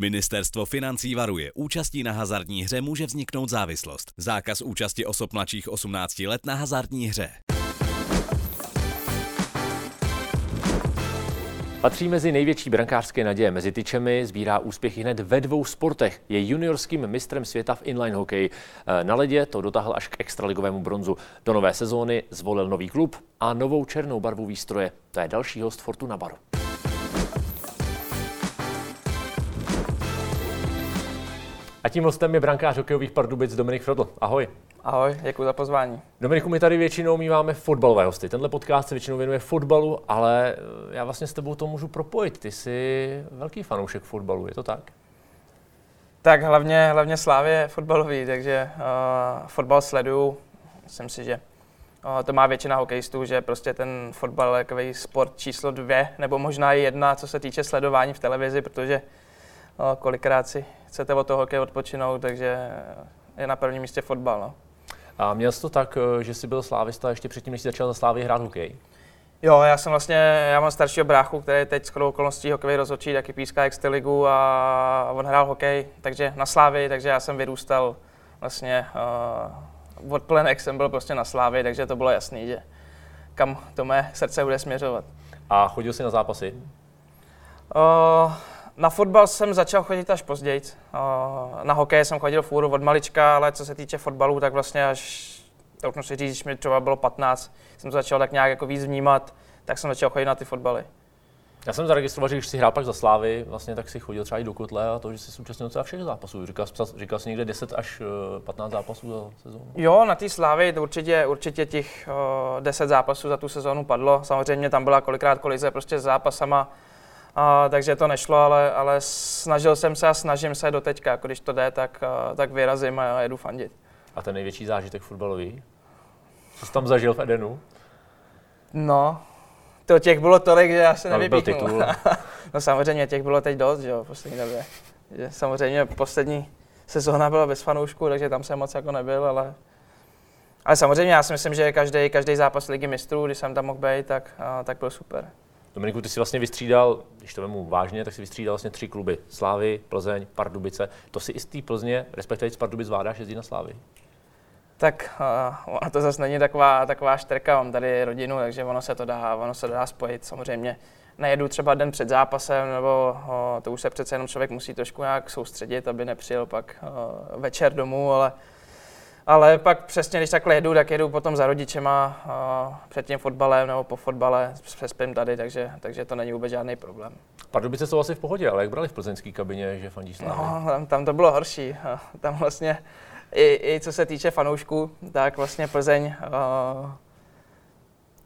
Ministerstvo financí varuje, účastí na hazardní hře může vzniknout závislost. Zákaz účasti osob mladších 18 let na hazardní hře. Patří mezi největší brankářské naděje. Mezi tyčemi sbírá úspěchy hned ve dvou sportech. Je juniorským mistrem světa v inline hokeji. Na ledě to dotáhl až k extraligovému bronzu. Do nové sezóny zvolil nový klub a novou černou barvu výstroje. To je další host Fortuna Baru. A tím hostem je brankář hokejových Pardubic Dominik Frodl. Ahoj. Ahoj, děkuji za pozvání. Dominiku, my tady většinou míváme fotbalové hosty. Tenhle podcast se většinou věnuje fotbalu, ale eh, já vlastně s tebou to můžu propojit. Ty jsi velký fanoušek fotbalu, je to tak? Tak hlavně, hlavně Slávě fotbalový, takže uh, fotbal sleduju. Myslím si, že uh, to má většina hokejistů, že prostě ten fotbal je takový sport číslo dvě, nebo možná i jedna, co se týče sledování v televizi, protože uh, kolikrát si chcete od toho hokej odpočinout, takže je na prvním místě fotbal. No. A měl jsi to tak, eh, že jsi byl slávista ještě předtím, než jsi začal za Slávy hrát hokej? Jo, já jsem vlastně, já mám staršího bráchu, který je teď skoro okolností hokejový rozhodčí, taky píská extraligu a on hrál hokej, takže na Slávy, takže já jsem vyrůstal vlastně uh, od plenek jsem byl prostě na Slávy, takže to bylo jasný, že kam to mé srdce bude směřovat. A chodil jsi na zápasy? Uh, na fotbal jsem začal chodit až později. Na hokej jsem chodil fůru od malička, ale co se týče fotbalu, tak vlastně až, to si říct, když mi třeba bylo 15, jsem začal tak nějak jako víc vnímat, tak jsem začal chodit na ty fotbaly. Já jsem zaregistroval, že když jsi hrál pak za Slávy, vlastně tak si chodil třeba i do Kotle a to, že jsi současnil docela všech zápasů. Říkal, říkal jsi někde 10 až 15 eh, zápasů za sezónu? Jo, na té Slávy určitě, určitě těch uh, eh, 10 zápasů za tu sezónu padlo. Samozřejmě tam byla kolikrát kolize prostě s zápasama, a, takže to nešlo, ale, ale snažil jsem se a snažím se do teďka. Jako když to jde, tak, tak vyrazím a jedu fandit. A ten největší zážitek fotbalový? Co jsi tam zažil v Edenu? No, to těch bylo tolik, že já se no, nevypíchnu. no samozřejmě těch bylo teď dost, že jo, v poslední době. Že samozřejmě poslední sezóna byla bez fanoušků, takže tam jsem moc jako nebyl, ale ale samozřejmě já si myslím, že každý, každý zápas ligy mistrů, když jsem tam mohl být, tak, tak byl super. Dominiku, ty si vlastně vystřídal, když to vemu vážně, tak si vystřídal vlastně tři kluby. Slávy, Plzeň, Pardubice. To si i z té Plzně, respektive z Pardubic zvládáš jezdit na Slávy? Tak uh, to zase není taková, taková šterka, mám tady rodinu, takže ono se to dá, ono se dá spojit samozřejmě. Nejedu třeba den před zápasem, nebo uh, to už se přece jenom člověk musí trošku nějak soustředit, aby nepřijel pak uh, večer domů, ale ale pak přesně, když takhle jedu, tak jedu potom za rodičema uh, před tím fotbalem nebo po fotbale, přespím tady, takže, takže to není vůbec žádný problém. Pardubice jsou asi v pohodě, ale jak brali v plzeňské kabině, že fandí Slávy? No, tam, tam, to bylo horší. Tam vlastně i, i co se týče fanoušků, tak vlastně Plzeň uh,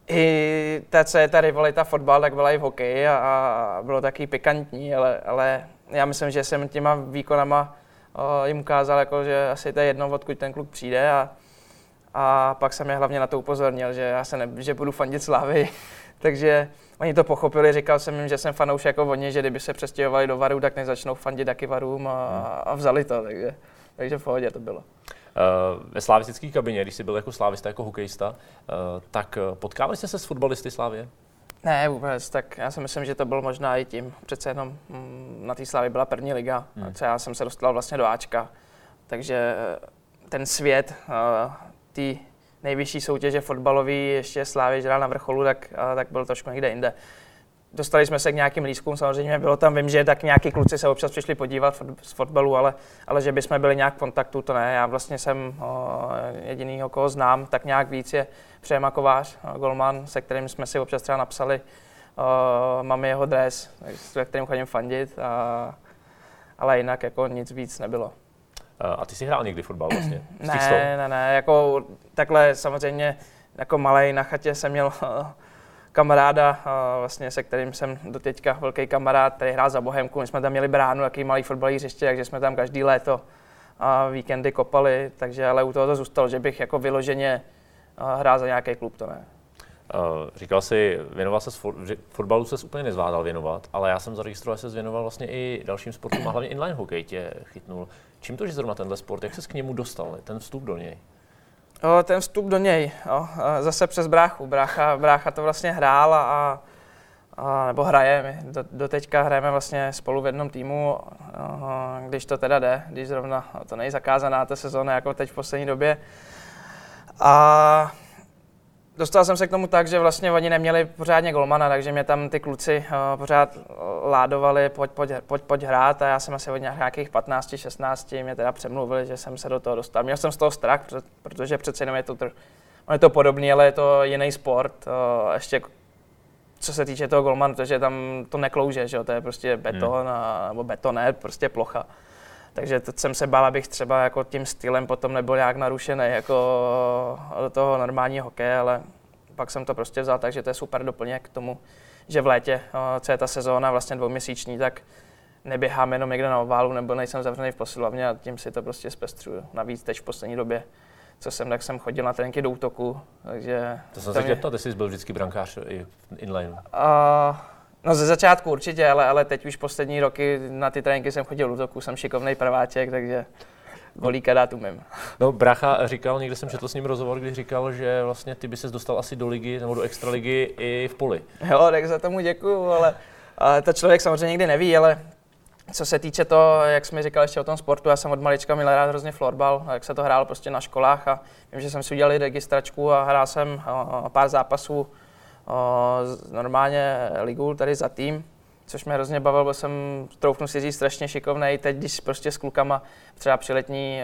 i ta, co je ta rivalita fotbal, tak byla i v hokeji a, a bylo taky pikantní, ale, ale já myslím, že jsem těma výkonama jim ukázal, jako, že asi to je jedno, odkud ten kluk přijde a, a pak jsem je hlavně na to upozornil, že já se ne, že budu fandit Slávy. Takže oni to pochopili, říkal jsem jim, že jsem fanoušek jako oni, že kdyby se přestěhovali do Varu, tak nezačnou fandit taky Varům a, a vzali to, takže, takže v pohodě to bylo. Uh, ve slavistické kabině, když jsi byl jako slávista, jako hokejista, uh, tak potkávali jste se s fotbalisty Slávě? Ne, vůbec, tak já si myslím, že to bylo možná i tím. Přece jenom mm, na té Slávě byla první liga, hmm. a já jsem se dostal vlastně do Ačka. Takže eh, ten svět uh, té nejvyšší soutěže fotbalový, ještě Slávě hrál na vrcholu, tak, uh, tak byl trošku někde jinde. Dostali jsme se k nějakým lískům, samozřejmě bylo tam, vím, že tak nějaký kluci se občas přišli podívat z fotbalu, ale, ale že bychom byli nějak v kontaktu, to ne. Já vlastně jsem o, jediný, koho znám, tak nějak víc je Přejema Kovář, golman, se kterým jsme si občas třeba napsali, o, mám jeho dres, se kterým chodím fandit, a, ale jinak jako nic víc nebylo. A ty jsi hrál někdy fotbal vlastně? ne, ne, ne, jako takhle samozřejmě jako malej na chatě jsem měl kamaráda, vlastně, se kterým jsem do teďka velký kamarád, který hrál za Bohemku. My jsme tam měli bránu, jaký malý fotbalový hřiště, takže jsme tam každý léto a víkendy kopali, takže ale u toho to zůstalo, že bych jako vyloženě hrál za nějaký klub, to ne. Říkal jsi, věnoval se fotbalu se úplně nezvládal věnovat, ale já jsem zaregistroval, že se věnoval vlastně i dalším sportům a hlavně inline hokej tě chytnul. Čím to, že zrovna tenhle sport, jak se k němu dostal, ten vstup do něj? O, ten vstup do něj, o, zase přes bráchu. Brácha, brácha to vlastně hrál a, a, nebo hrajeme, do, do teďka hrajeme vlastně spolu v jednom týmu, a, když to teda jde, když zrovna to není zakázaná ta sezóna jako teď v poslední době. A dostal jsem se k tomu tak, že vlastně oni neměli pořádně golmana, takže mě tam ty kluci uh, pořád ládovali, pojď, pojď, pojď, pojď hrát a já jsem asi od nějakých 15, 16 mě teda přemluvili, že jsem se do toho dostal. Měl jsem z toho strach, protože přece jenom je to, on je to podobný, ale je to jiný sport. Uh, ještě co se týče toho golmana, protože tam to neklouže, že jo? to je prostě beton, hmm. a, nebo betoné, prostě plocha. Takže teď jsem se bál, abych třeba jako tím stylem potom nebyl nějak narušený jako do toho normálního hokeje, ale pak jsem to prostě vzal, takže to je super doplněk k tomu, že v létě, co je ta sezóna vlastně dvouměsíční, tak neběhám jenom někde na oválu nebo nejsem zavřený v posilovně a tím si to prostě zpestřuju. Navíc teď v poslední době co jsem, tak jsem chodil na tréninky do útoku, takže... To jsem se mě... chtěl ty jsi byl vždycky brankář i inline. Uh, no ze začátku určitě, ale, ale teď už poslední roky na ty tréninky jsem chodil do útoku, jsem šikovný prváček, takže golíka dát umím. No, Bracha říkal, někde jsem četl s ním rozhovor, když říkal, že vlastně ty by se dostal asi do ligy nebo do extraligy i v poli. Jo, tak za tomu děkuju, ale, ale to člověk samozřejmě nikdy neví, ale co se týče to, jak jsme říkali ještě o tom sportu, já jsem od malička měl rád hrozně florbal, jak se to hrál prostě na školách a vím, že jsem si udělal registračku a hrál jsem pár zápasů normálně ligu tady za tým, což mě hrozně bavil, byl jsem, troufnu si říct, strašně šikovný. Teď, když prostě s klukama třeba při letní,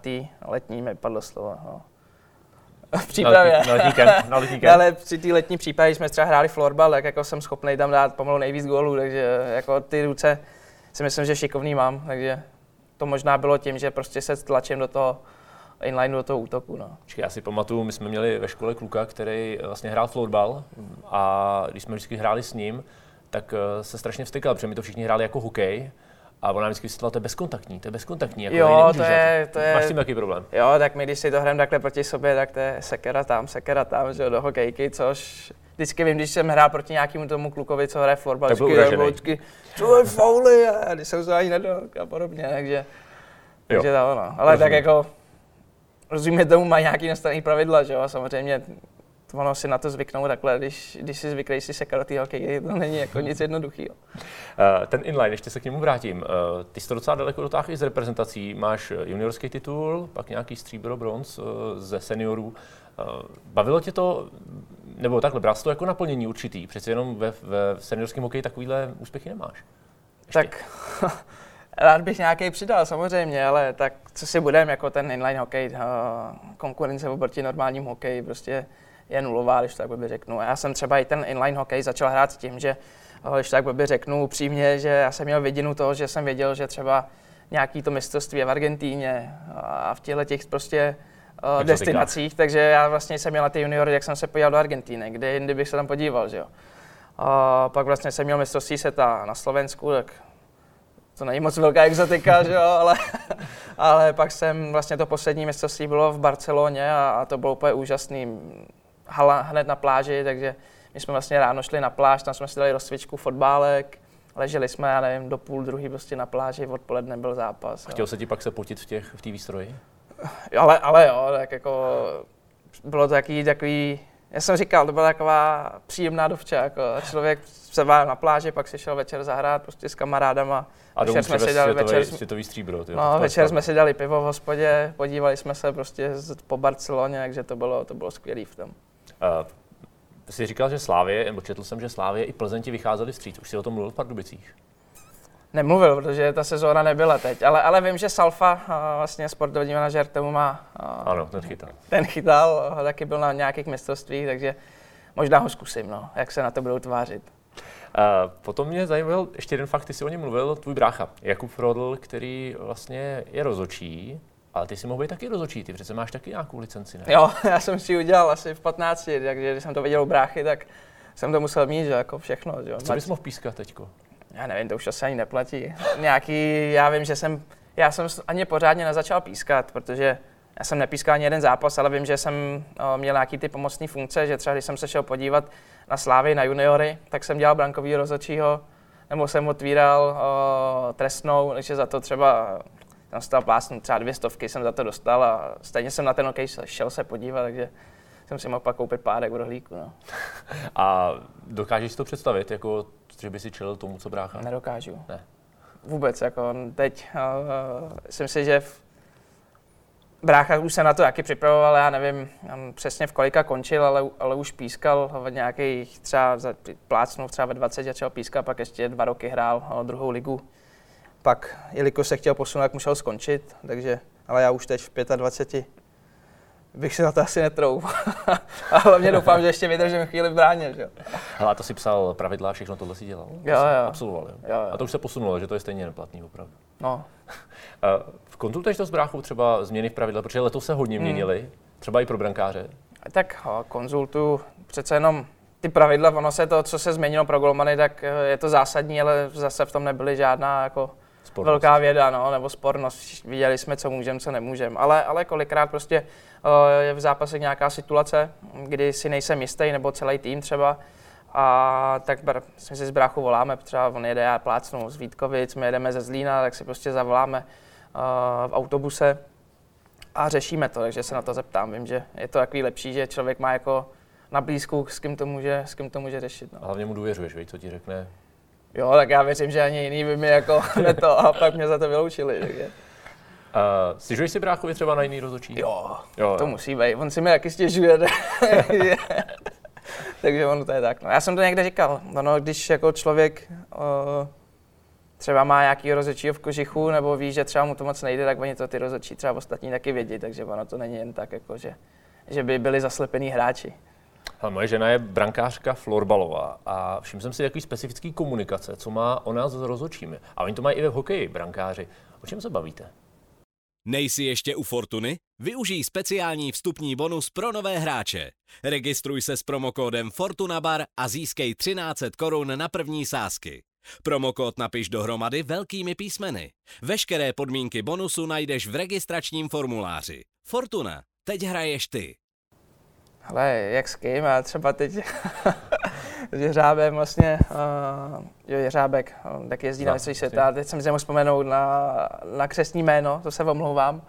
tý letní mi padlo slovo, no. v přípravě. Na letní, kemp, na letní kemp. Ale při té letní přípravě jsme třeba hráli florbal, tak jako jsem schopný tam dát pomalu nejvíc gólů, takže jako ty ruce si myslím, že šikovný mám, takže to možná bylo tím, že prostě se tlačím do toho inline do toho útoku. No. já si pamatuju, my jsme měli ve škole kluka, který vlastně hrál florbal a když jsme vždycky hráli s ním, tak eh, se strašně vstykal, protože my to všichni hráli jako hokej. A ona vždycky vysvětlila, to je bezkontaktní, to je bezkontaktní. Jako jo, to je, to je... Máš s tím jaký problém? Jo, tak my když si to hrajeme takhle proti sobě, tak to je sekera tam, sekera tam, že jo, do hokejky, což vždycky vím, když jsem hrál proti nějakému tomu klukovi, co hraje florbal, tak vždycky, vždycky, co je fauly, a když jsem se ani nedal a podobně, takže, takže to ono. Ale Rozumím. tak jako, rozumím tomu, mají nějaký nastavený pravidla, že jo, a samozřejmě ono si na to zvyknou takhle, když, když si zvyklý si sekat do té hokeje, to není jako nic jednoduchého. Uh, ten inline, ještě se k němu vrátím. Uh, ty jsi to docela daleko dotáhl i z reprezentací. Máš juniorský titul, pak nějaký stříbro, bronz uh, ze seniorů. Bavilo tě to, nebo takhle, bral to jako naplnění určitý? Přece jenom ve, ve seniorském hokeji takovýhle úspěchy nemáš. Ještě. Tak rád bych nějaký přidal samozřejmě, ale tak co si budeme jako ten inline hokej, konkurence oproti normálnímu hokeji, prostě je nulová, když tak by řeknu. Já jsem třeba i ten inline hokej začal hrát tím, že eh, když tak by řeknu upřímně, že já jsem měl vidinu toho, že jsem věděl, že třeba nějaký to mistrovství je v Argentíně a v těchto těch prostě uh, destinacích, takže já vlastně jsem měl na ty juniory, jak jsem se podíval do Argentíny, kde jindy bych se tam podíval, že jo. A pak vlastně jsem měl mistrovství světa na Slovensku, tak to není moc velká exotika, že jo, ale, ale pak jsem vlastně to poslední mistrovství bylo v Barceloně a, a to bylo úplně úžasný hala hned na pláži, takže my jsme vlastně ráno šli na pláž, tam jsme si dali rozcvičku, fotbálek, leželi jsme, já nevím, do půl druhý prostě na pláži, odpoledne byl zápas. Chtěl jo. se ti pak se potit v těch, v té výstroji? Ale, ale jo, tak jako bylo to takový, takový, já jsem říkal, to byla taková příjemná dovča, jako člověk se bál na pláži, pak si šel večer zahrát prostě s kamarádama. A večer jsme si dali večer, světový stříbro. Tyjo, no, večer jsme si dali pivo v hospodě, podívali jsme se prostě po Barceloně, takže to bylo, to bylo skvělé v tom. Uh, jsi říkal, že Slávě, nebo četl jsem, že Slávě i Plzeň ti vycházeli vstříc. Už jsi o tom mluvil v Pardubicích? Nemluvil, protože ta sezóna nebyla teď, ale, ale vím, že Salfa, vlastně sportovní manažer, tomu má... Ano, ten chytal. Ten chytal, taky byl na nějakých mistrovstvích, takže možná ho zkusím, no, jak se na to budou tvářit. Uh, potom mě zajímal ještě jeden fakt, ty jsi o něm mluvil, tvůj brácha, Jakub Frodl, který vlastně je rozočí, ale ty si mohl být taky rozočí, ty přece máš taky nějakou licenci, ne? Jo, já jsem si ji udělal asi v 15, takže když jsem to viděl u bráchy, tak jsem to musel mít, že jako všechno. Že? Co bys mohl pískat teďko? Já nevím, to už asi ani neplatí. Nějaký, já vím, že jsem, já jsem ani pořádně nezačal pískat, protože já jsem nepískal ani jeden zápas, ale vím, že jsem o, měl nějaký ty pomocné funkce, že třeba když jsem se šel podívat na Slávy, na juniory, tak jsem dělal brankový rozočího, nebo jsem otvíral o, trestnou, takže za to třeba tam se tam plásnu, třeba dvě stovky jsem za to dostal a stejně jsem na ten hokej šel se podívat, takže jsem si mohl pak koupit párek v rohlíku. No. A dokážeš si to představit, jako, že by si čelil tomu, co brácha? Nedokážu. Ne. Vůbec, jako teď uh, jsem si, že v, brácha už se na to taky připravoval, já nevím přesně v kolika končil, ale, ale už pískal v nějakých třeba, plácnul třeba ve 20 začal pískat, pak ještě dva roky hrál o, druhou ligu. Pak, jelikož se chtěl posunout, tak musel skončit, takže, ale já už teď v 25 bych se na to asi netrou. a hlavně doufám, že ještě vydržím chvíli v bráně. Že? Hele, a to si psal pravidla, všechno tohle si dělal? Jo, jo. Absolvoval, jo? jo, jo. A to už se posunulo, že to je stejně neplatný opravdu. No. v konzultuješ to s bráchou třeba změny v pravidla, protože letos se hodně hmm. měnily, třeba i pro brankáře? Tak konzultu přece jenom ty pravidla, ono se to, co se změnilo pro golmany, tak eh, je to zásadní, ale zase v tom nebyly žádná jako spornost. velká věda, no, nebo spornost. Viděli jsme, co můžeme, co nemůžeme. Ale, ale kolikrát prostě uh, je v zápase nějaká situace, kdy si nejsem jistý, nebo celý tým třeba, a tak br- my si z bráchu voláme, třeba on jede, já plácnu z Vítkovic, my jedeme ze Zlína, tak si prostě zavoláme uh, v autobuse a řešíme to, takže se na to zeptám. Vím, že je to takový lepší, že člověk má jako na blízku, s kým to může, s kým to může řešit. No. A hlavně mu důvěřuješ, víš, co ti řekne Jo, tak já věřím, že ani jiný by mi jako to a pak mě za to vyloučili. Takže. Uh, stěžuješ si bráchovi třeba na jiný rozhodčí? Jo, jo, to jo. musí být. On si mi taky stěžuje. takže ono to je tak. No, já jsem to někde říkal. Ono, když jako člověk uh, třeba má nějaký rozhodčího v kožichu, nebo ví, že třeba mu to moc nejde, tak oni to ty rozhodčí třeba ostatní taky vědí, takže ono to není jen tak, jako, že, že by byli zaslepení hráči. Ale moje žena je brankářka florbalová a všiml jsem si jaký specifický komunikace, co má ona s rozhodčími. A oni to mají i ve hokeji, brankáři. O čem se bavíte? Nejsi ještě u Fortuny? Využij speciální vstupní bonus pro nové hráče. Registruj se s promokódem FortunaBar a získej 1300 korun na první sázky. Promokód napiš dohromady velkými písmeny. Veškeré podmínky bonusu najdeš v registračním formuláři. Fortuna. Teď hraješ ty. Ale jak s kým? Já třeba teď s Jeřábem vlastně, uh, jo, Jeřábek, on tak jezdí no, na mistrovství světa. Teď jsem si mohl vzpomenout na, na křesní jméno, to se omlouvám.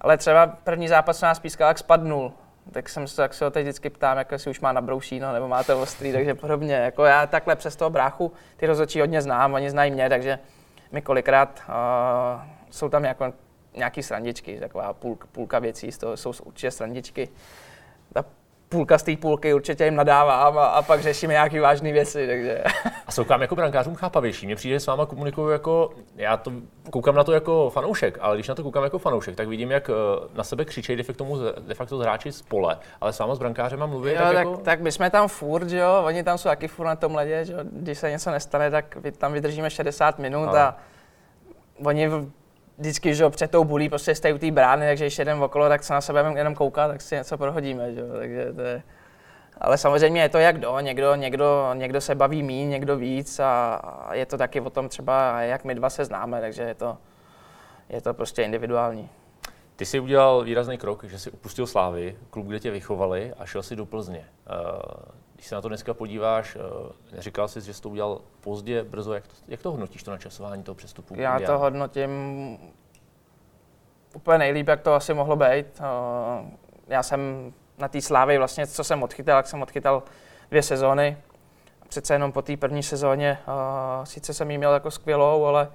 Ale třeba první zápas nás pískal, jak spadnul. Tak, jsem se, tak se ho teď vždycky ptám, jako si už má na broušíno, nebo máte ostrý, takže podobně. Jako já takhle přes toho bráchu ty rozhodčí hodně znám, oni znají mě, takže mi kolikrát uh, jsou tam jako nějaký srandičky, taková půlka, půlka věcí, z toho jsou určitě srandičky. Ta půlka z té půlky určitě jim nadávám a, a pak řešíme nějaké vážné věci. Takže. A jsou kam jako brankářům chápavější. Mně přijde s váma komunikuju jako, já to koukám na to jako fanoušek, ale když na to koukám jako fanoušek, tak vidím, jak eh, na sebe křičejí de facto, de facto hráči z pole, ale s váma s brankářem mluví. Jo, tak, tak, jako... tak, my jsme tam furt, že jo, oni tam jsou taky furt na tom ledě, že jo? když se něco nestane, tak tam vydržíme 60 minut ale. a oni vždycky, že před tou bulí prostě jste u té brány, takže když jedem okolo, tak se na sebe jenom kouká, tak si něco prohodíme, že? takže to je... Ale samozřejmě je to jak do, někdo, někdo, někdo se baví míň, někdo víc a, je to taky o tom třeba, jak my dva se známe, takže je to, je to prostě individuální. Ty jsi udělal výrazný krok, že jsi opustil Slávy, klub, kde tě vychovali a šel si do Plzně. Eh, když se na to dneska podíváš, eh, říkal jsi, že jsi to udělal pozdě, brzo. Jak to, jak to hodnotíš, to načasování toho přestupu? Já to hodnotím úplně nejlíp, jak to asi mohlo být. Eh, já jsem na té slávě vlastně, co jsem odchytal, jak jsem odchytal dvě sezóny. Přece jenom po té první sezóně, sice jsem ji měl jako skvělou, ale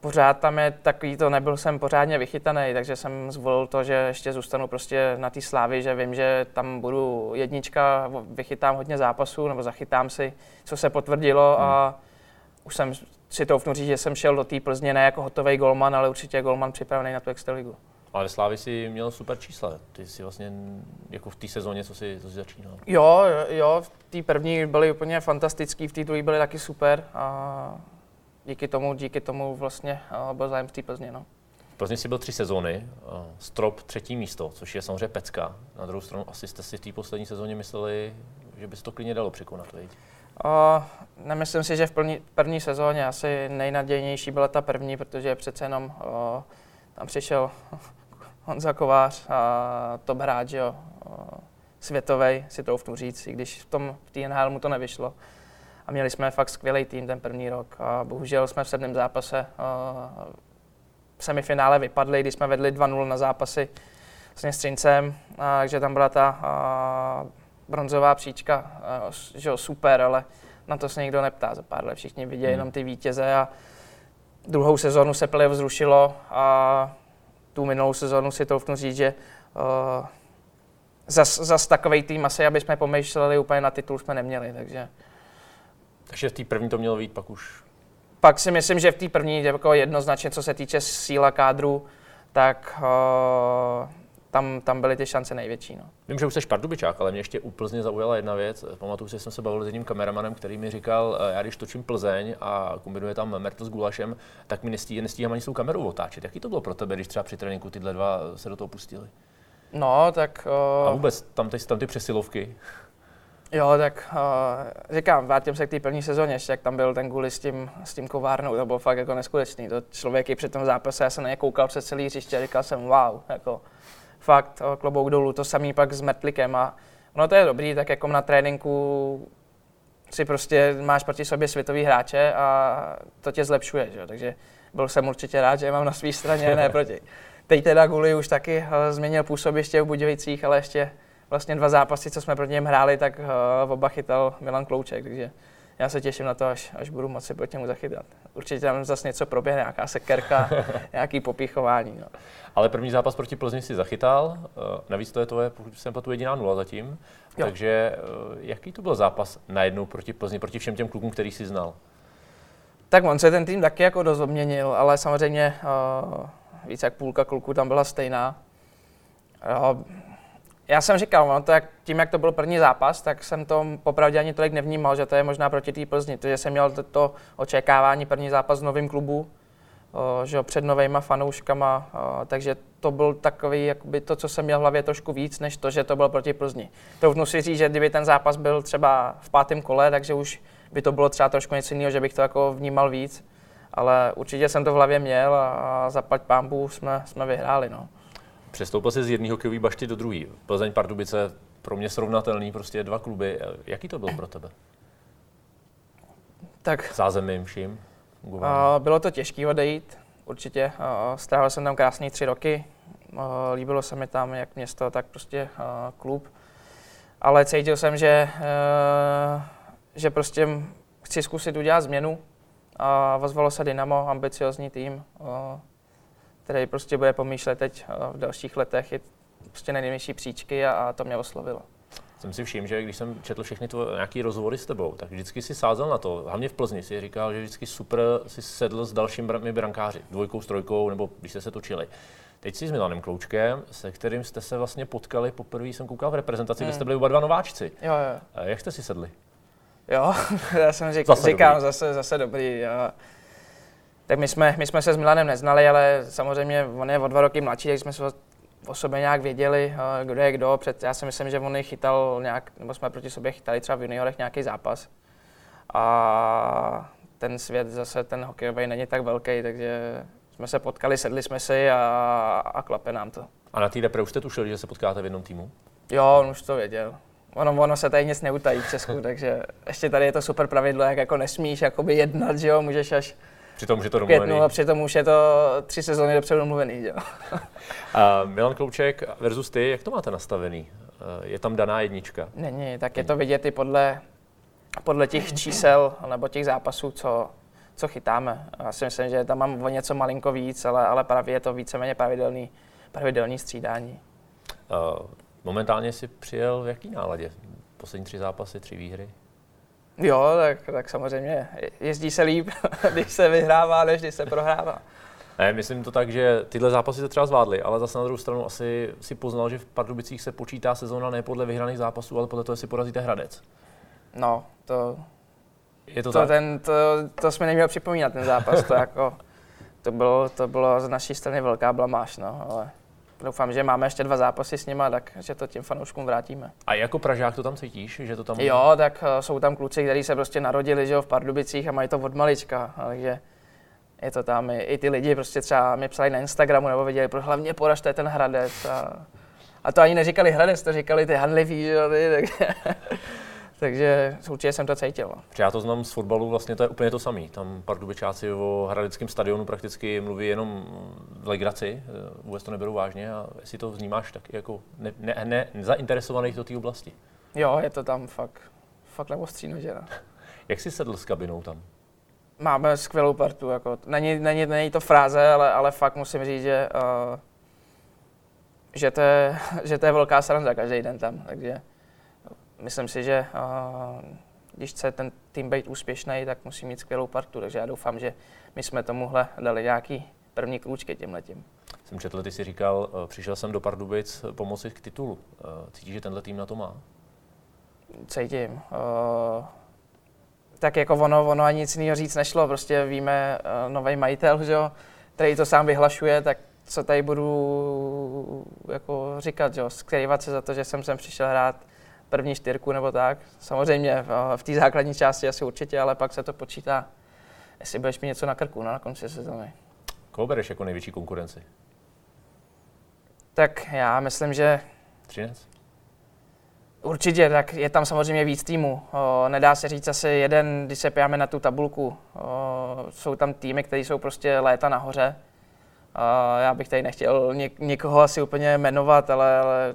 pořád tam je takový to, nebyl jsem pořádně vychytaný, takže jsem zvolil to, že ještě zůstanu prostě na té slávy, že vím, že tam budu jednička, vychytám hodně zápasů, nebo zachytám si, co se potvrdilo hmm. a už jsem si to říct, že jsem šel do té Plzně ne jako hotový golman, ale určitě golman připravený na tu extraligu. Ale v Slávi si měl super čísla. Ty jsi vlastně jako v té sezóně, co jsi, co jsi začínal. Jo, jo, v té první byly úplně fantastický, v té druhé byly taky super. A díky tomu, díky tomu vlastně uh, byl zájem v té Plzně. No. V Plzni si byl tři sezóny, uh, strop třetí místo, což je samozřejmě pecka. Na druhou stranu asi jste si v té poslední sezóně mysleli, že by se to klidně dalo překonat, viď? Uh, nemyslím si, že v plní, první sezóně asi nejnadějnější byla ta první, protože přece jenom uh, tam přišel Honza Kovář a top hráč, jo, uh, světovej, si troufnu říct, i když v tom v té mu to nevyšlo a měli jsme fakt skvělý tým ten první rok. A bohužel jsme v sedmém zápase v semifinále vypadli, když jsme vedli 2-0 na zápasy vlastně s Třincem, takže tam byla ta bronzová příčka, že jo, super, ale na to se nikdo neptá za pár let. Všichni vidí hmm. jenom ty vítěze a druhou sezónu se playoff zrušilo a tu minulou sezónu si troufnu říct, že uh, zas, zas takový tým asi, aby jsme pomýšleli úplně na titul, jsme neměli, takže... Takže v té první to mělo být pak už? Pak si myslím, že v té první jako jednoznačně, co se týče síla kádru, tak uh, tam, tam byly ty šance největší. No. Vím, že už jsi Pardubičák, ale mě ještě úplně zaujala jedna věc. Pamatuju si, že jsem se bavil s jedním kameramanem, který mi říkal, eh, já když točím Plzeň a kombinuje tam Merto s Gulašem, tak mi nestíhám, nestíhám ani s tou kamerou otáčet. Jaký to bylo pro tebe, když třeba při tréninku tyhle dva se do toho pustili? No, tak... Uh... A vůbec tam ty, tam ty přesilovky? Jo, tak uh, říkám, vrátím se k té první sezóně, ještě jak tam byl ten guli s tím, s tím kovárnou, to bylo fakt jako neskutečný. To člověk i při tom zápase, já jsem na ně koukal přes celý hřiště a říkal jsem wow, jako fakt klobouk dolů, to samý pak s Metlikem a no to je dobrý, tak jako na tréninku si prostě máš proti sobě světový hráče a to tě zlepšuje, že? takže byl jsem určitě rád, že je mám na své straně, ne proti. Teď teda Guli už taky uh, změnil působiště v Budějicích, ale ještě vlastně dva zápasy, co jsme proti něm hráli, tak uh, oba chytal Milan Klouček, takže já se těším na to, až, až budu moci proti němu zachytat. Určitě tam zase něco proběhne, nějaká sekerka, nějaký popíchování. No. Ale první zápas proti Plzni si zachytal, uh, navíc to je tvoje, pokud jsem tu jediná nula zatím. Jo. Takže uh, jaký to byl zápas najednou proti Plzni, proti všem těm klukům, který si znal? Tak on se ten tým taky jako dost obměnil, ale samozřejmě uh, více jak půlka kluků tam byla stejná. Uh, já jsem říkal, no, to jak, tím, jak to byl první zápas, tak jsem to popravdě ani tolik nevnímal, že to je možná proti té Plzni, protože jsem měl to, to očekávání první zápas v novém klubu, o, že jo, před novejma fanouškama, o, takže to byl takový, jakoby to, co jsem měl v hlavě trošku víc, než to, že to bylo proti Plzni. Troufnu si říct, že kdyby ten zápas byl třeba v pátém kole, takže už by to bylo třeba trošku něco jiného, že bych to jako vnímal víc, ale určitě jsem to v hlavě měl a, a zaplať pámbu jsme, jsme vyhráli. No. Přestoupil jsi z jedné hokejové bašty do druhé. Plzeň, Pardubice, pro mě srovnatelný, prostě dva kluby. Jaký to byl pro tebe? Tak. Zázemím vším? Uh, bylo to těžké odejít, určitě. Strávil jsem tam krásné tři roky. Uh, líbilo se mi tam jak město, tak prostě uh, klub. Ale cítil jsem, že, uh, že prostě chci zkusit udělat změnu. A ozvalo se Dynamo, ambiciozní tým. Uh, který prostě bude pomýšlet teď eh, v dalších letech, je prostě na nejvyšší příčky a, a to mě oslovilo. Jsem si všiml, že když jsem četl všechny tvoje nějaký rozhovory s tebou, tak vždycky si sázel na to. Hlavně v Plzni si říkal, že vždycky super si sedl s dalšími brankáři, dvojkou, trojkou, nebo když jste se točili. Teď si s Milanem Kloučkem, se kterým jste se vlastně potkali poprvé, jsem koukal v reprezentaci, hmm. kde jste byli oba dva nováčci. Jo, jo. A jak jste si sedli? Jo, já jsem řík, zase říkám, dobrý. zase, zase dobrý. Jo. Tak my jsme, my jsme se s Milanem neznali, ale samozřejmě on je o dva roky mladší, tak jsme se o sobě nějak věděli, eh, kdo je kdo. Před, já si myslím, že on chytal nějak, nebo jsme proti sobě chytali třeba v juniorech nějaký zápas. A ten svět zase, ten hokejový není tak velký, takže jsme se potkali, sedli jsme si a, a klape nám to. A na té repre už jste tušili, že se potkáte v jednom týmu? Jo, on už to věděl. Ono, ono se tady nic neutají v Česku, takže ještě tady je to super pravidlo, jak jako nesmíš jakoby jednat, že jo, můžeš až Přitom že to domluvený. a přitom už je to tři sezóny dopředu domluvený. Jo. a Milan Klouček versus ty, jak to máte nastavený? Je tam daná jednička? Není, tak je to vidět i podle, podle těch čísel nebo těch zápasů, co, co chytáme. Já si myslím, že tam mám o něco malinko víc, ale, ale právě je to víceméně pravidelný, pravidelný střídání. Uh, momentálně si přijel v jaký náladě? Poslední tři zápasy, tři výhry? Jo, tak, tak samozřejmě jezdí se líp, když se vyhrává, než když se prohrává. Ne, myslím to tak, že tyhle zápasy se třeba zvládly, ale zase na druhou stranu asi si poznal, že v Pardubicích se počítá sezóna ne podle vyhraných zápasů, ale podle toho, jestli porazíte Hradec. No, to... Je to, to tak? Ten, to, to jsme neměli připomínat, ten zápas. To, jako, to, bylo, to bylo z naší strany velká blamáž, no, ale doufám, že máme ještě dva zápasy s nima, tak že to těm fanouškům vrátíme. A jako Pražák to tam cítíš, že to tam... Jo, tak uh, jsou tam kluci, kteří se prostě narodili že jo, v Pardubicích a mají to od malička, takže je to tam. I, i ty lidi prostě třeba mi psali na Instagramu nebo viděli, pro hlavně poražte ten Hradec. A, a to ani neříkali Hradec, to říkali ty handliví, že jo, ty, takže, Takže určitě jsem to cítil. No. Já to znám z fotbalu, vlastně to je úplně to samé. Tam pardubičáci o hradeckém stadionu prakticky mluví jenom v legraci, eh, vůbec to neberou vážně a jestli to vnímáš tak jako ne, ne, ne, nezainteresovaných do té oblasti. Jo, je to tam fakt, fakt neostří nožera. Jak jsi sedl s kabinou tam? Máme skvělou partu, jako, není, není, není to fráze, ale, ale fakt musím říct, že, uh, že, to je, že to je velká sranda každý den tam, takže myslím si, že uh, když chce ten tým být úspěšný, tak musí mít skvělou partu, takže já doufám, že my jsme tomuhle dali nějaký první krůčky tím letím. Jsem četl, ty jsi říkal, eh, přišel jsem do Pardubic pomoci k titulu. Cítíš, že tenhle tým na to má? Cítím. Uh, tak jako ono, ono ani nic jiného říct nešlo. Prostě víme, uh, nový majitel, že jo, který to sám vyhlašuje, tak co tady budu jako říkat, že jo, skrývat se za to, že jsem sem přišel hrát první čtyřku nebo tak. Samozřejmě v, v té základní části asi určitě, ale pak se to počítá, jestli budeš mít něco na krku no, na konci sezóny. Koho bereš jako největší konkurenci? Tak já myslím, že... Třinec? Určitě, tak je tam samozřejmě víc týmů. O, nedá se říct asi jeden, když se pijeme na tu tabulku. O, jsou tam týmy, které jsou prostě léta nahoře. O, já bych tady nechtěl něk- někoho asi úplně jmenovat, ale, ale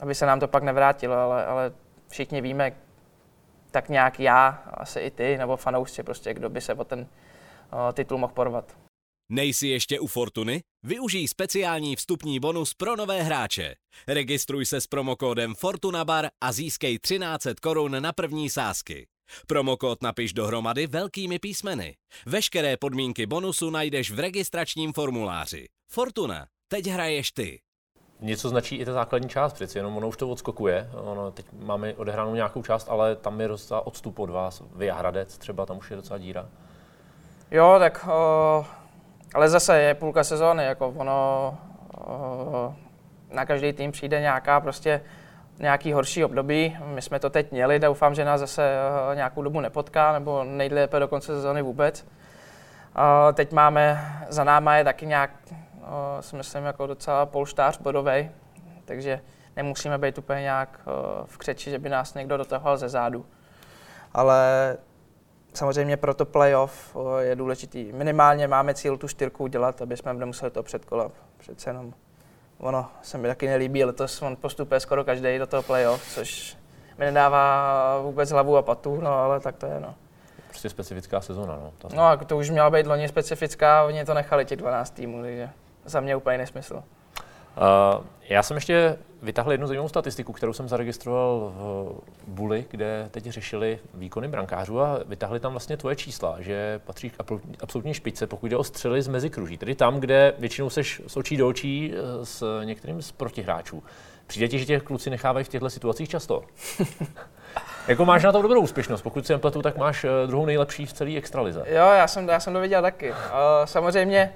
aby se nám to pak nevrátilo, ale, ale všichni víme, tak nějak já, asi i ty, nebo fanoušci prostě, kdo by se o ten o, titul mohl porvat. Nejsi ještě u Fortuny? Využij speciální vstupní bonus pro nové hráče. Registruj se s promokódem FortunaBar a získej 1300 korun na první sázky. Promokód napiš dohromady velkými písmeny. Veškeré podmínky bonusu najdeš v registračním formuláři. Fortuna, teď hraješ ty. Něco značí i ta základní část, přeci jenom ono už to odskokuje. Ono, teď máme odehranou nějakou část, ale tam je docela odstup od vás. Vy Hradec třeba, tam už je docela díra. Jo, tak o, ale zase je půlka sezóny, jako ono o, na každý tým přijde nějaká prostě nějaký horší období. My jsme to teď měli, doufám, že nás zase nějakou dobu nepotká, nebo nejlépe do konce sezóny vůbec. O, teď máme, za náma je taky nějak, si myslím, jako docela polštář bodový, takže nemusíme být úplně nějak v křeči, že by nás někdo dotahoval ze zádu. Ale samozřejmě pro to playoff je důležitý. Minimálně máme cíl tu čtyřku udělat, aby jsme nemuseli to předkola. Přece jenom ono se mi taky nelíbí, letos on postupuje skoro každý do toho playoff, což mi nedává vůbec hlavu a patu, no ale tak to je, no. Prostě specifická sezona, no. To no a to už měla být loni specifická, oni to nechali těch 12 týmů, takže za mě úplně nesmysl. Uh, já jsem ještě vytáhl jednu zajímavou statistiku, kterou jsem zaregistroval v Buli, kde teď řešili výkony brankářů a vytáhli tam vlastně tvoje čísla, že patří k absolutní špičce, pokud jde o střely z mezikruží, tedy tam, kde většinou seš s očí do očí eh, s některým z protihráčů. Přijde ti, že těch kluci nechávají v těchto situacích často? jako máš na to dobrou úspěšnost, pokud si nepletu, tak máš eh, druhou nejlepší v celé extralize. Jo, já jsem, já jsem to viděl taky. Uh, samozřejmě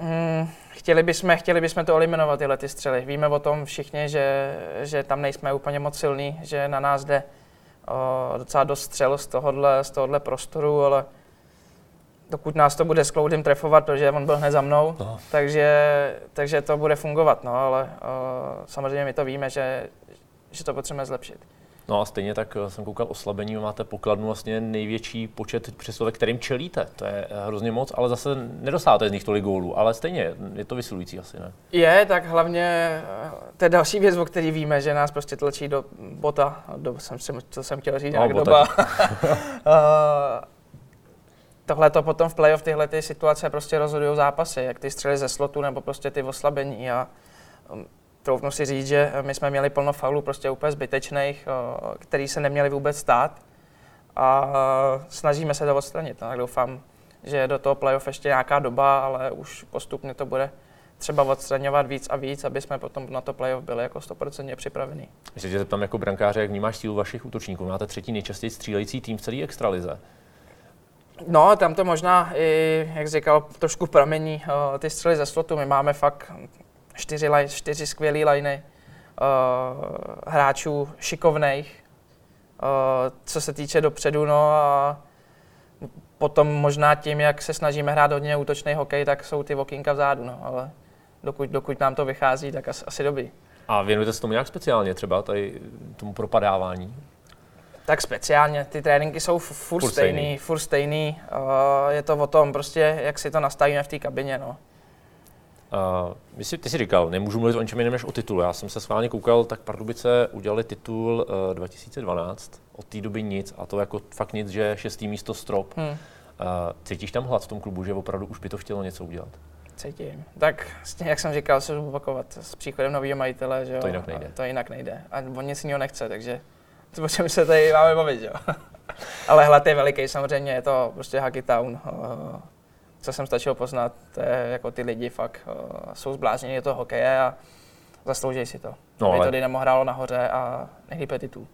mm, chtěli bychom, chtěli bychom to eliminovat, tyhle ty střely. Víme o tom všichni, že, že tam nejsme úplně moc silní, že na nás jde o, docela dost střel z tohohle, z tohohle prostoru, ale dokud nás to bude s Cloudem trefovat, protože on byl hned za mnou, no. takže, takže to bude fungovat, no, ale o, samozřejmě my to víme, že, že to potřebujeme zlepšit. No a stejně tak eh, jsem koukal oslabení, máte pokladnu vlastně největší počet přesilovek, kterým čelíte. To je eh, hrozně moc, ale zase nedosáváte z nich tolik gólů, ale stejně je to vysilující asi, ne? Je, tak hlavně eh, to je další věc, o který víme, že nás prostě tlačí do bota, do, jsem, to jsem chtěl říct, no, doba. Tohle to potom v playoff tyhle ty situace prostě rozhodují zápasy, jak ty střely ze slotu nebo prostě ty oslabení a um, troufnu si říct, že my jsme měli plno faulů prostě úplně zbytečných, který se neměli vůbec stát a snažíme se to odstranit. No, tak doufám, že do toho playoff ještě nějaká doba, ale už postupně to bude třeba odstraňovat víc a víc, aby jsme potom na to playoff byli jako 100% připravení. Ještě se zeptám jako brankáře, jak vnímáš sílu vašich útočníků? Máte třetí nejčastěji střílející tým v celé extralize. No, tam to možná i, jak říkal, trošku pramení ty střely ze slotu. My máme fakt čtyři, čtyři skvělé liny uh, hráčů šikovných, uh, co se týče dopředu, no a potom možná tím, jak se snažíme hrát hodně útočný hokej, tak jsou ty okýnka vzadu, no, ale dokud, dokud nám to vychází, tak asi, asi dobrý. A věnujete se tomu nějak speciálně třeba, tady tomu propadávání? Tak speciálně, ty tréninky jsou furt, furt stejný, stejný, furt stejný. Uh, je to o tom prostě, jak si to nastavíme v té kabině, no. Uh, my si, ty jsi říkal, nemůžu mluvit o ničem jiném než o titulu. Já jsem se schválně koukal, tak Pardubice udělali titul uh, 2012, od té doby nic, a to jako fakt nic, že šestý místo strop. Hmm. Uh, cítíš tam hlad v tom klubu, že opravdu už by to chtělo něco udělat? Cítím. Tak jak jsem říkal, se opakovat s příchodem nového majitele, že jo? To jinak nejde. To jinak nejde. A on nic jiného nechce, takže o čem se tady máme bavit, jo? Ale hlad je veliký, samozřejmě je to prostě Hockey Town. Co jsem stačil poznat, to je jako ty lidi fakt uh, jsou zblázněni to hokeje a zaslouží si to. No, ale... to Dynamo hrálo nahoře a nehýpe titul.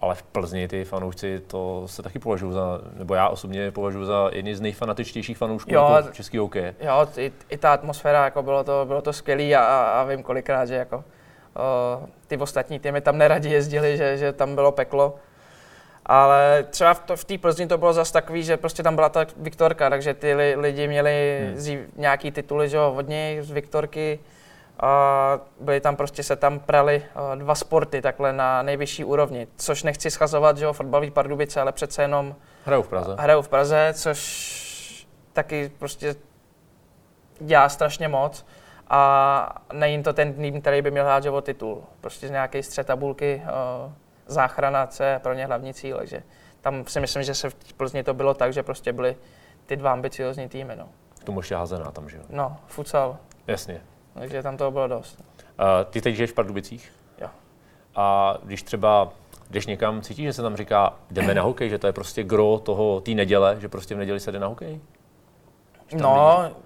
Ale v Plzni ty fanoušci, to se taky považují za, nebo já osobně považuji za jedny z nejfanatičtějších fanoušků jo, jako český hokeje. Jo, i, i, ta atmosféra, jako bylo to, bylo to skvělé a, a, vím kolikrát, že jako, uh, ty ostatní týmy tam neradi jezdili, že, že tam bylo peklo. Ale třeba v, v té Plzni to bylo zase takový, že prostě tam byla ta Viktorka, takže ty li, lidi měli hmm. nějaký tituly že od něj z Viktorky. A byly tam prostě se tam prali dva sporty takhle na nejvyšší úrovni, což nechci schazovat, že jo, fotbalový Pardubice, ale přece jenom hrajou v Praze. Hrajou v Praze, což taky prostě dělá strašně moc a není to ten tým, který by měl hrát o titul. Prostě z nějaké střed tabulky záchrana, co je pro ně hlavní cíl. Takže tam si myslím, že se v Plzni to bylo tak, že prostě byly ty dva ambiciozní týmy. No. K tomu ještě házená tam, že jo? No, futsal. Jasně. Takže tam toho bylo dost. Uh, ty teď žiješ v Pardubicích? Jo. A když třeba jdeš někam, cítíš, že se tam říká, jdeme na hokej, že to je prostě gro toho, té neděle, že prostě v neděli se jde na hokej? No, vidíš?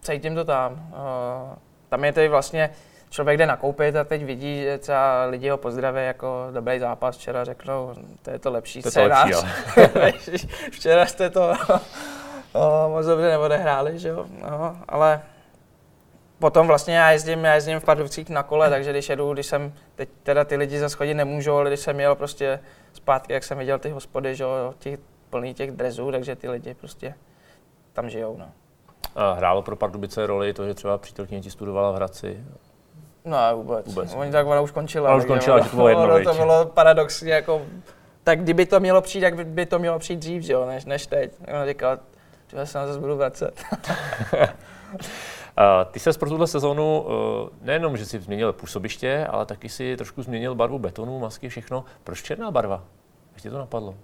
cítím to tam. Uh, tam je to vlastně, člověk jde nakoupit a teď vidí, že třeba lidi ho pozdraví jako dobrý zápas, včera řeknou, to je to lepší to scénář. To lepší, včera jste to o, moc dobře neodehráli, že jo, no, ale potom vlastně já jezdím, já jezdím v Pardubicích na kole, takže když jedu, když jsem, teď teda ty lidi zase chodit nemůžou, ale když jsem jel prostě zpátky, jak jsem viděl ty hospody, že jo, těch, plný těch drezů, takže ty lidi prostě tam žijou, no. Hrálo pro Pardubice roli to, že třeba přítelkyně ti studovala v Hradci? No vůbec. vůbec. Oni tak ona už končila. Ona už končila, že to bylo jedno, ono, to bylo paradoxně jako, tak kdyby to mělo přijít, jak by to mělo přijít dřív, že jo, než, než teď. Ona říkala, že se na zase budu vracet. ty se pro tuhle sezónu e, nejenom, že jsi změnil působiště, ale taky si trošku změnil barvu betonu, masky, všechno. Proč černá barva? Jak ti to napadlo?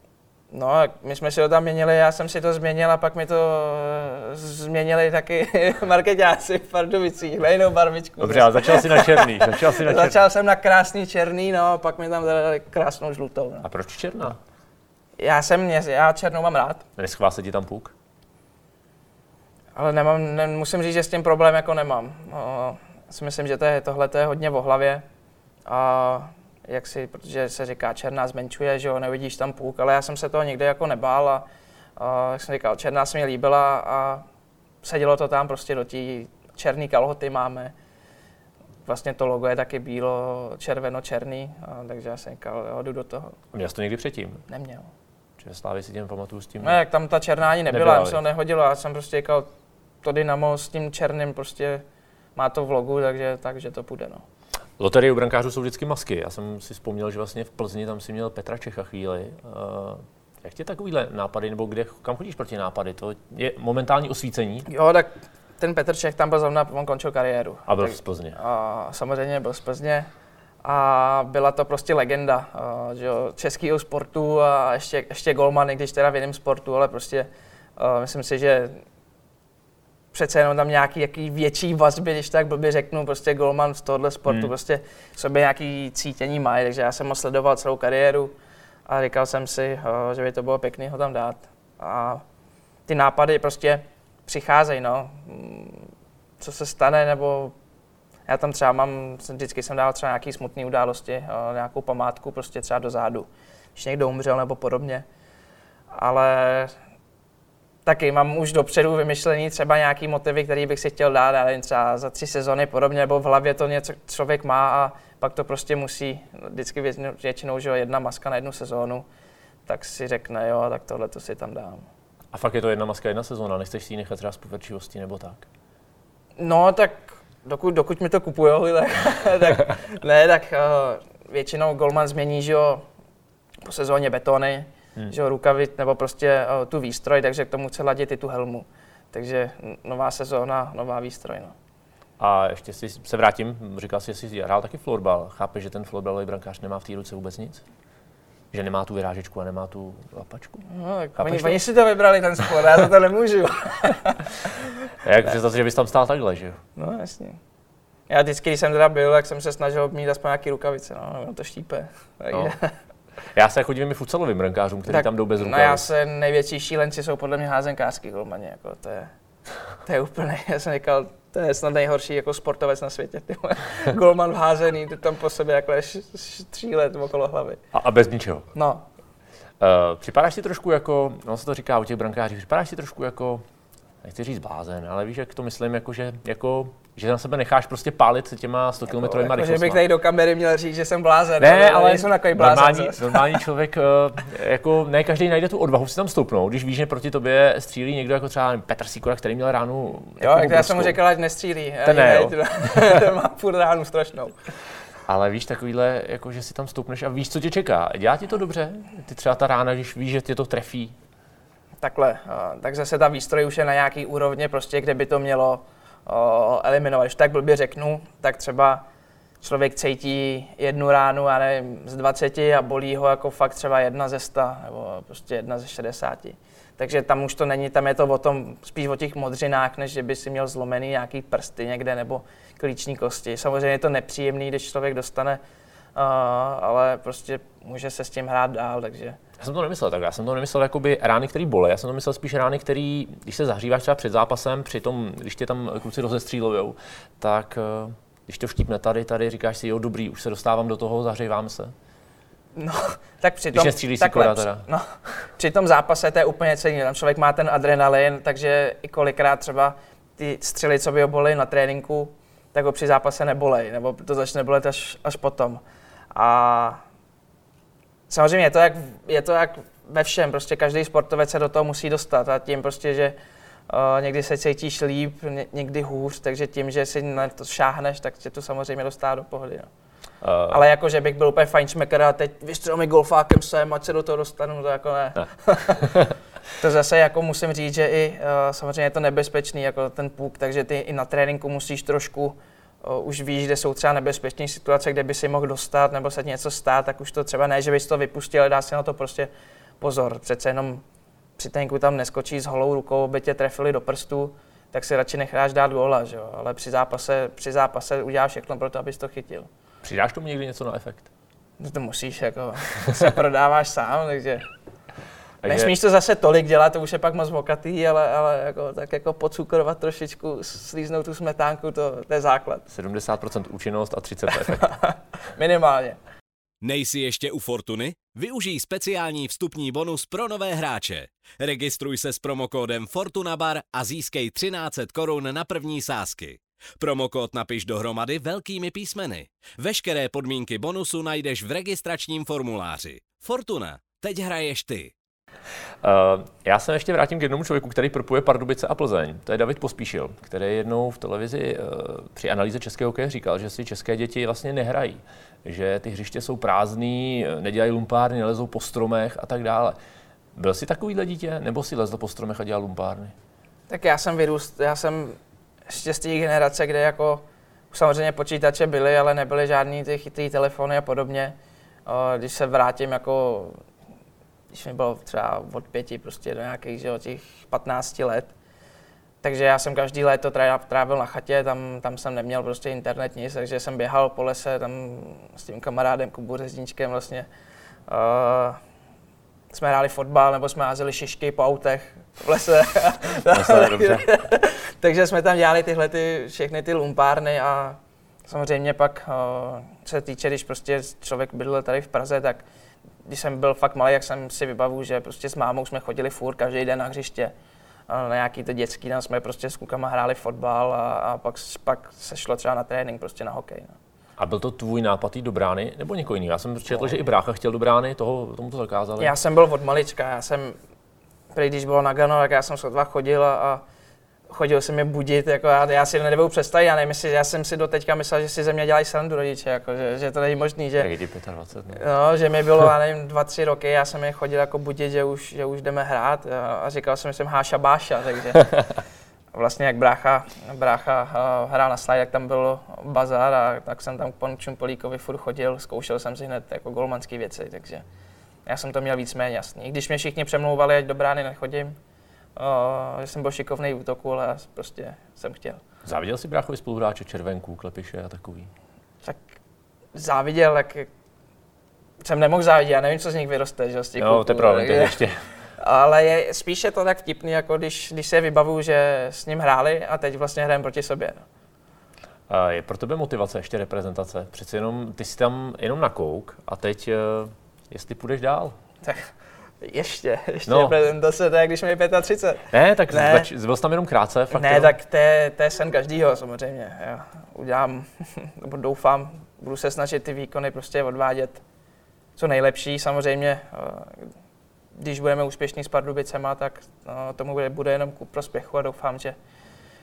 No, my jsme si to tam měnili, já jsem si to změnil a pak mi to eh, změnili taky marketáci v Pardubicích, na jinou barvičku. Dobře, ale začal si na černý. Začal, si na černý. začal jsem na krásný černý, no, pak mi tam dali krásnou žlutou. No. A proč černá? Já jsem, já černou mám rád. Neschvál se ti tam puk? Ale nemám, ne, musím říct, že s tím problém jako nemám. No, si myslím, že to je, tohle to je hodně v hlavě. A jak si, protože se říká, černá zmenšuje, že jo, nevidíš tam půlk, ale já jsem se toho nikdy jako nebál a, a jak jsem říkal, černá se mi líbila a sedělo to tam prostě do té černé kalhoty máme. Vlastně to logo je taky bílo, červeno, černý, a, takže já jsem říkal, jo, jdu do toho. Měl jsi to někdy předtím? Neměl. Že Slávy si těm pamatuju s tím? No, jak tam ta černá ani nebyla, nebyla, se to nehodilo, já jsem prostě říkal, to Dynamo s tím černým prostě má to v logu, takže, takže to půjde, no. Loterie u brankářů jsou vždycky masky. Já jsem si vzpomněl, že vlastně v Plzni tam si měl Petra Čecha chvíli. Uh, jak tě takovýhle nápady, nebo kde, kam chodíš proti nápady? To je momentální osvícení? Jo, tak ten Petr Čech tam byl zrovna, on končil kariéru. A byl tak, z Plzně. A samozřejmě byl z Plzně. A byla to prostě legenda uh, že jo, českého sportu a ještě, ještě golman, když teda v jiném sportu, ale prostě uh, myslím si, že přece jenom tam nějaký jaký větší vazby, když tak blbě řeknu, prostě golman z tohohle sportu, hmm. prostě sobě nějaký cítění mají, takže já jsem ho sledoval celou kariéru a říkal jsem si, že by to bylo pěkný ho tam dát. A ty nápady prostě přicházejí, no. Co se stane, nebo já tam třeba mám, vždycky jsem dal třeba nějaký smutné události, nějakou památku prostě třeba do zádu, když někdo umřel nebo podobně. Ale taky mám už dopředu vymyšlený třeba nějaký motivy, který bych si chtěl dát, ale třeba za tři sezony podobně, nebo v hlavě to něco člověk má a pak to prostě musí, vždycky většinou, že jedna maska na jednu sezónu, tak si řekne, jo, tak tohle to si tam dám. A fakt je to jedna maska, jedna sezóna, nechceš si ji nechat třeba z pověrčivosti nebo tak? No, tak dokud, dokud mi to kupujou, tak, tak ne, tak uh, většinou Golman změní, že jo, po sezóně betony, hmm. že rukavit nebo prostě uh, tu výstroj, takže k tomu chce ladit i tu helmu. Takže nová sezóna, nová výstroj. No. A ještě si se vrátím, říkal jsi, že jsi hrál taky florbal. Chápeš, že ten florbalový brankář nemá v té ruce vůbec nic? Že nemá tu vyrážečku a nemá tu lapačku? No, tak oni, oni si to vybrali ten sport, já za to nemůžu. Jak představ že bys tam stál takhle, že jo? No jasně. Já vždycky, když jsem teda byl, tak jsem se snažil mít aspoň nějaký rukavice, no, no to štípe. Takže... No. Já se chodím i futsalovým brankářům, kteří tak, tam jdou bez rukavic. No já se největší šílenci jsou podle mě házenkářský golmani, jako to je, to je úplně, já jsem říkal, to je snad nejhorší jako sportovec na světě. Golman vházený, ty tam po sobě jako tří let okolo hlavy. A, a bez ničeho. No. Uh, připadáš si trošku jako, no se to říká u těch brankářů, připadáš si trošku jako, nechci říct blázen, ale víš, jak to myslím, jako že, jako že na sebe necháš prostě pálit těma 100 km jako, jako, Že bych tady do kamery měl říct, že jsem blázen. Ne, ale, ale jsem takový blázen. Normální, normální člověk, eh, jako ne každý najde tu odvahu si tam stoupnout, když víš, že proti tobě střílí někdo jako třeba Petr Sikora, který měl ránu. Jo, tak já jsem mu říkal, ať nestřílí. Ten ne, jo. Ten má furt ránu strašnou. Ale víš, takovýhle, jako že si tam stoupneš a víš, co tě čeká. Dělá ti to dobře? Ty třeba ta rána, když víš, že tě to trefí? Takhle, tak zase ta výstroj už je na nějaký úrovni, prostě, kde by to mělo eliminovat. Když tak blbě řeknu, tak třeba člověk cítí jednu ránu, já nevím, z 20 a bolí ho jako fakt třeba jedna ze 100 nebo prostě jedna ze 60. Takže tam už to není, tam je to o tom, spíš o těch modřinách, než že by si měl zlomený nějaký prsty někde nebo klíční kosti. Samozřejmě je to nepříjemný, když člověk dostane, ale prostě může se s tím hrát dál, takže já jsem to nemyslel tak, já jsem to nemyslel jakoby rány, které bolí, já jsem to myslel spíš rány, které, když se zahříváš třeba před zápasem, při tom, když tě tam kluci rozestřílujou, tak eh, když to štípne tady, tady, říkáš si, jo, dobrý, už se dostávám do toho, zahřívám se. No, tak při tom, když takhle, teda. No, při tom zápase to je úplně celý. Tam člověk má ten adrenalin, takže i kolikrát třeba ty střely, co by ho bolí na tréninku, tak ho při zápase nebolej, nebo to začne bolet až, až potom. A samozřejmě je to, jak, je to jak ve všem, prostě každý sportovec se do toho musí dostat a tím prostě, že uh, někdy se cítíš líp, ně, někdy hůř, takže tím, že si na to šáhneš, tak tě to samozřejmě dostá do pohody. No. Uh, Ale jako, že bych byl úplně fajnšmeker a teď vystřelil mi golfákem sem, ať se do toho dostanu, to jako ne. ne. to zase jako musím říct, že i uh, samozřejmě je to nebezpečný, jako ten puk, takže ty i na tréninku musíš trošku už víš, kde jsou třeba nebezpečné situace, kde by si mohl dostat nebo se něco stát, tak už to třeba ne, že bys to vypustil, ale dá si na to prostě pozor. Přece jenom při tenku tam neskočí s holou rukou, by tě trefili do prstu, tak si radši necháš dát góla, že jo? ale při zápase, při zápase uděláš všechno pro to, abys to chytil. Přidáš tomu někdy něco na efekt? No to musíš, jako se prodáváš sám, takže takže... Nesmíš to zase tolik dělat, to už je pak moc vokatý, ale, ale jako, tak jako pocukrovat trošičku, slíznout tu smetánku, to, to je základ. 70% účinnost a 30% efekt. Minimálně. Nejsi ještě u Fortuny? Využij speciální vstupní bonus pro nové hráče. Registruj se s promokódem FortunaBar a získej 1300 korun na první sázky. Promokód napiš dohromady velkými písmeny. Veškeré podmínky bonusu najdeš v registračním formuláři. Fortuna. Teď hraješ ty. Uh, já se ještě vrátím k jednomu člověku, který propuje Pardubice a Plzeň. To je David Pospíšil, který jednou v televizi uh, při analýze českého hokeje říkal, že si české děti vlastně nehrají. Že ty hřiště jsou prázdný, nedělají lumpárny, nelezou po stromech a tak dále. Byl jsi takovýhle dítě, nebo si lezl po stromech a dělal lumpárny? Tak já jsem vyrůst, já jsem ještě z té generace, kde jako samozřejmě počítače byly, ale nebyly žádný ty chytrý telefony a podobně. Když se vrátím jako když mi bylo třeba od pěti prostě do nějakých že, těch 15 let. Takže já jsem každý léto trávil na chatě, tam, tam jsem neměl prostě internet nic, takže jsem běhal po lese tam s tím kamarádem Kubu Řezničkem vlastně. Uh, jsme hráli fotbal nebo jsme házeli šišky po autech v lese. takže jsme tam dělali tyhle ty, všechny ty lumpárny a samozřejmě pak uh, se týče, když prostě člověk bydlel tady v Praze, tak když jsem byl fakt malý, jak jsem si vybavu, že prostě s mámou jsme chodili furt každý den na hřiště. Na nějaký to dětský, tam jsme prostě s klukama hráli fotbal a, a pak, pak se šlo třeba na trénink, prostě na hokej. No. A byl to tvůj nápad jít do brány nebo někoho jiný? Já jsem četl, no. že i brácha chtěl do brány, toho, tomu to zakázali. Já jsem byl od malička, já jsem, prý, když bylo na Gano, tak já jsem sotva chodil a, a chodil jsem je budit, jako já, já si nebudu představit, já nevím, jestli, já jsem si do teďka myslel, že si ze mě dělají srandu rodiče, jako, že, že, to není možný, že, je 25, no. no, že mi bylo, já nevím, dva, tři roky, já jsem je chodil jako budit, že už, že už jdeme hrát a, a říkal jsem, že jsem Háša Báša, takže vlastně jak brácha, brácha hrál na slide, jak tam byl bazar a tak jsem tam k panu Čumpolíkovi furt chodil, zkoušel jsem si hned jako golmanské věci, takže já jsem to měl víceméně jasný. Když mě všichni přemlouvali, ať do brány nechodím, uh, že jsem byl šikovný v útoku, ale prostě jsem chtěl. Záviděl si bráchovi spoluhráče Červenku, Klepiše a takový? Tak záviděl, tak jsem nemohl závidět, já nevím, co z nich vyroste, že z těch Jo, to je pravda, ještě. Ale je, spíše to tak vtipný, jako když, když se vybavuju, že s ním hráli a teď vlastně hrajeme proti sobě. No. A je pro tebe motivace ještě reprezentace? Přeci jenom, ty jsi tam jenom na kouk a teď, eh, jestli půjdeš dál? Tak ještě, ještě No. no. reprezentace, to je když mi je 35. Ne, tak Ne. zač- byl jsi tam jenom krátce, fakt ne, jenom. tak to je, to je sen každýho samozřejmě. Já udělám, nebo doufám, budu se snažit ty výkony prostě odvádět co nejlepší. Samozřejmě, eh, když budeme úspěšní s Pardubicema, tak no, tomu bude, bude jenom ku prospěchu a doufám, že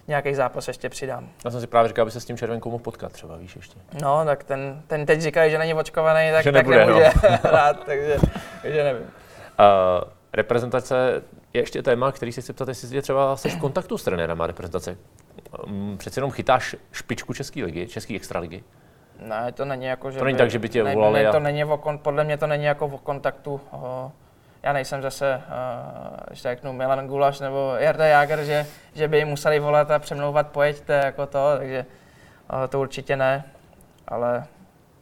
nějaký zápas ještě přidám. Já jsem si právě říkal, aby se s tím Červenkou mohl potkat třeba, víš ještě. No, tak ten, ten teď říkají, že není očkovaný, tak, Že tak nebude, nemůže hrát, takže, takže nevím. Uh, reprezentace je ještě téma, který si chci ptat, jestli je třeba jsi v kontaktu s trenérama reprezentace. Um, přece jenom chytáš špičku České ligy, České extraligy. Ne, to není jako, že To není tak, že by tě ne, volali Ne, a- to není o, kon- podle mě to není jako o kontaktu. O, já nejsem zase, uh, když řeknu, Milan Gulaš nebo Jarda Jager, že, že by jim museli volat a přemlouvat, pojeďte, jako to, takže uh, to určitě ne. Ale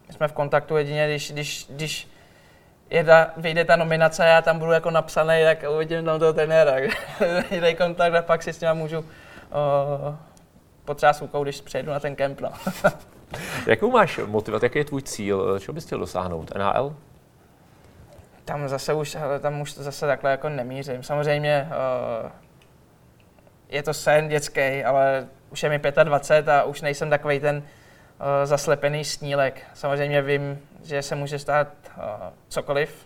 my jsme v kontaktu jedině, když, když, když jeda, vyjde ta nominace a já tam budu jako napsaný, tak uvidím tam toho trenéra. Jde kontakt a pak si s ním můžu uh, potřást rukou, když přejdu na ten kemp. No. Jakou máš motivaci, jaký je tvůj cíl, čeho bys chtěl dosáhnout? NHL? Tam zase už, tam už zase takhle jako nemířím. Samozřejmě uh, je to sen dětský, ale už je mi 25 a už nejsem takový ten zaslepený snílek. Samozřejmě vím, že se může stát uh, cokoliv,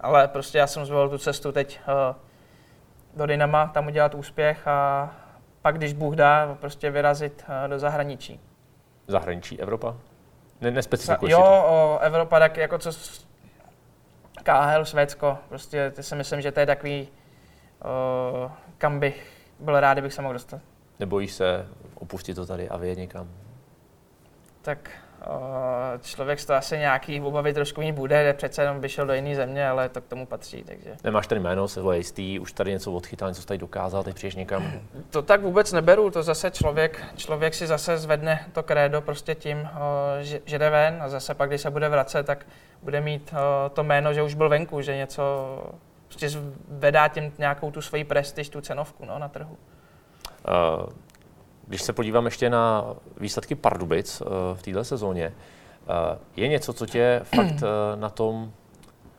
ale prostě já jsem zvolil tu cestu teď uh, do Dynama, tam udělat úspěch a pak, když Bůh dá, prostě vyrazit uh, do zahraničí. Zahraničí, Evropa? Ne, nespecifikuješ jo, o, Evropa, tak jako co KHL, Švédsko, prostě si myslím, že to je takový, o, kam bych byl rád, kdybych se mohl dostat. Nebojíš se opustit to tady a vyjet někam? Tak o, člověk z toho asi nějaký obavy trošku mít bude, že přece jenom by šel do jiné země, ale to k tomu patří, takže. Nemáš tady jméno, se jistý, už tady něco odchytal, něco tady dokázal, teď přijdeš někam. To tak vůbec neberu, to zase člověk, člověk si zase zvedne to krédo prostě tím, o, že, že jde ven a zase pak, když se bude vracet, tak bude mít o, to jméno, že už byl venku, že něco prostě zvedá tím nějakou tu svoji prestiž, tu cenovku no, na trhu. Uh, Když se podívám ještě na výsledky Pardubic uh, v této sezóně, uh, je něco, co tě fakt uh, na tom,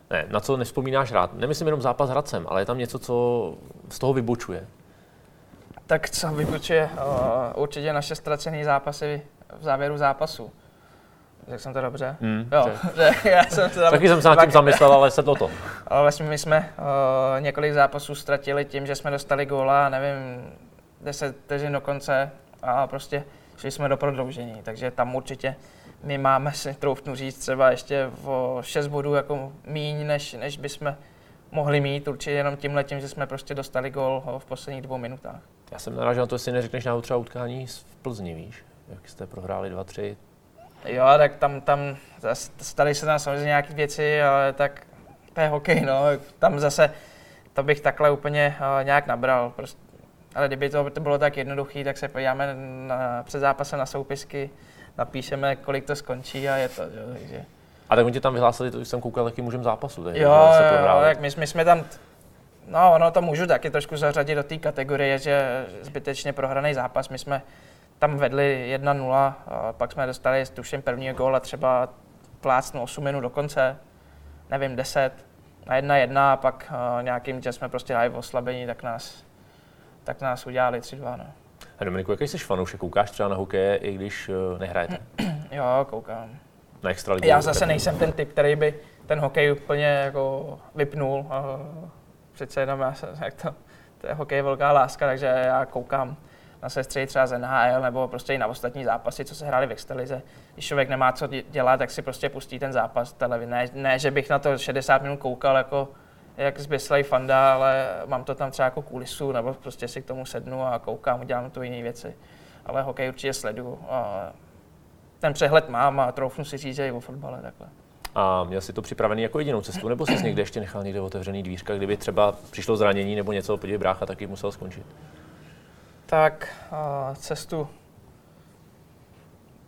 ne, na co nevzpomínáš rád? Nemyslím jenom zápas s Hradcem, ale je tam něco, co z toho vybočuje. Tak co vypočuje uh, určitě naše ztracené zápasy v závěru zápasu. Řekl jsem to dobře? Hmm, Jo, že já jsem se tam Taky jsem se nad tím zamyslel, ale sedlo to. Ale vlastně my jsme uh, několik zápasů ztratili tím, že jsme dostali góla, nevím, 10 vteřin do konce a prostě šli jsme do prodloužení. Takže tam určitě my máme si troufnu říct třeba ještě o 6 bodů jako míň, než, než bychom mohli mít, určitě jenom tím letím, že jsme prostě dostali gól v posledních dvou minutách. Já jsem narážel na to, jestli neřekneš náhodou třeba utkání v Plzni, víš? Jak jste prohráli 2-3. Jo, tak tam, tam staly se tam samozřejmě nějaké věci, ale tak to je hokej, no. Tam zase to bych takhle úplně uh, nějak nabral. Prostě. Ale kdyby to, to bylo tak jednoduché, tak se podíváme na, před zápasem na soupisky, napíšeme, kolik to skončí a je to, jo, takže. A tak oni tě tam vyhlásili, to už jsem koukal taky mužem zápasu. Takže, Jo, jo, tak my, my jsme tam, no ono to můžu taky trošku zařadit do té kategorie, že zbytečně prohraný zápas. My jsme tam vedli 1-0, a pak jsme dostali tuším první gól a třeba plácnu 8 minut do konce, nevím, 10 na 1-1 a pak uh, nějakým, že jsme prostě hráli v oslabení, tak nás, tak nás udělali 3-2. No. A Dominiku, jaký jsi fanoušek? Koukáš třeba na hokeje, i když uh, nehrajete? Jo, koukám. Na extraligu? Já zase nejsem ten typ, který by ten hokej úplně jako vypnul. A přece jenom já jsem, jak to, to je hokej velká láska, takže já koukám na sestry třeba z NHL nebo prostě i na ostatní zápasy, co se hráli v Extralize. Když člověk nemá co dělat, tak si prostě pustí ten zápas televizi. Ne, ne, že bych na to 60 minut koukal jako jak zběslej fanda, ale mám to tam třeba jako kulisu, nebo prostě si k tomu sednu a koukám, udělám tu jiné věci. Ale hokej určitě sledu. A ten přehled mám a troufnu si říct, že i o fotbale takhle. A měl jsi to připravený jako jedinou cestu, nebo jsi někde ještě nechal někde otevřený dvířka, kdyby třeba přišlo zranění nebo něco, podívej brácha, taky musel skončit? Tak cestu.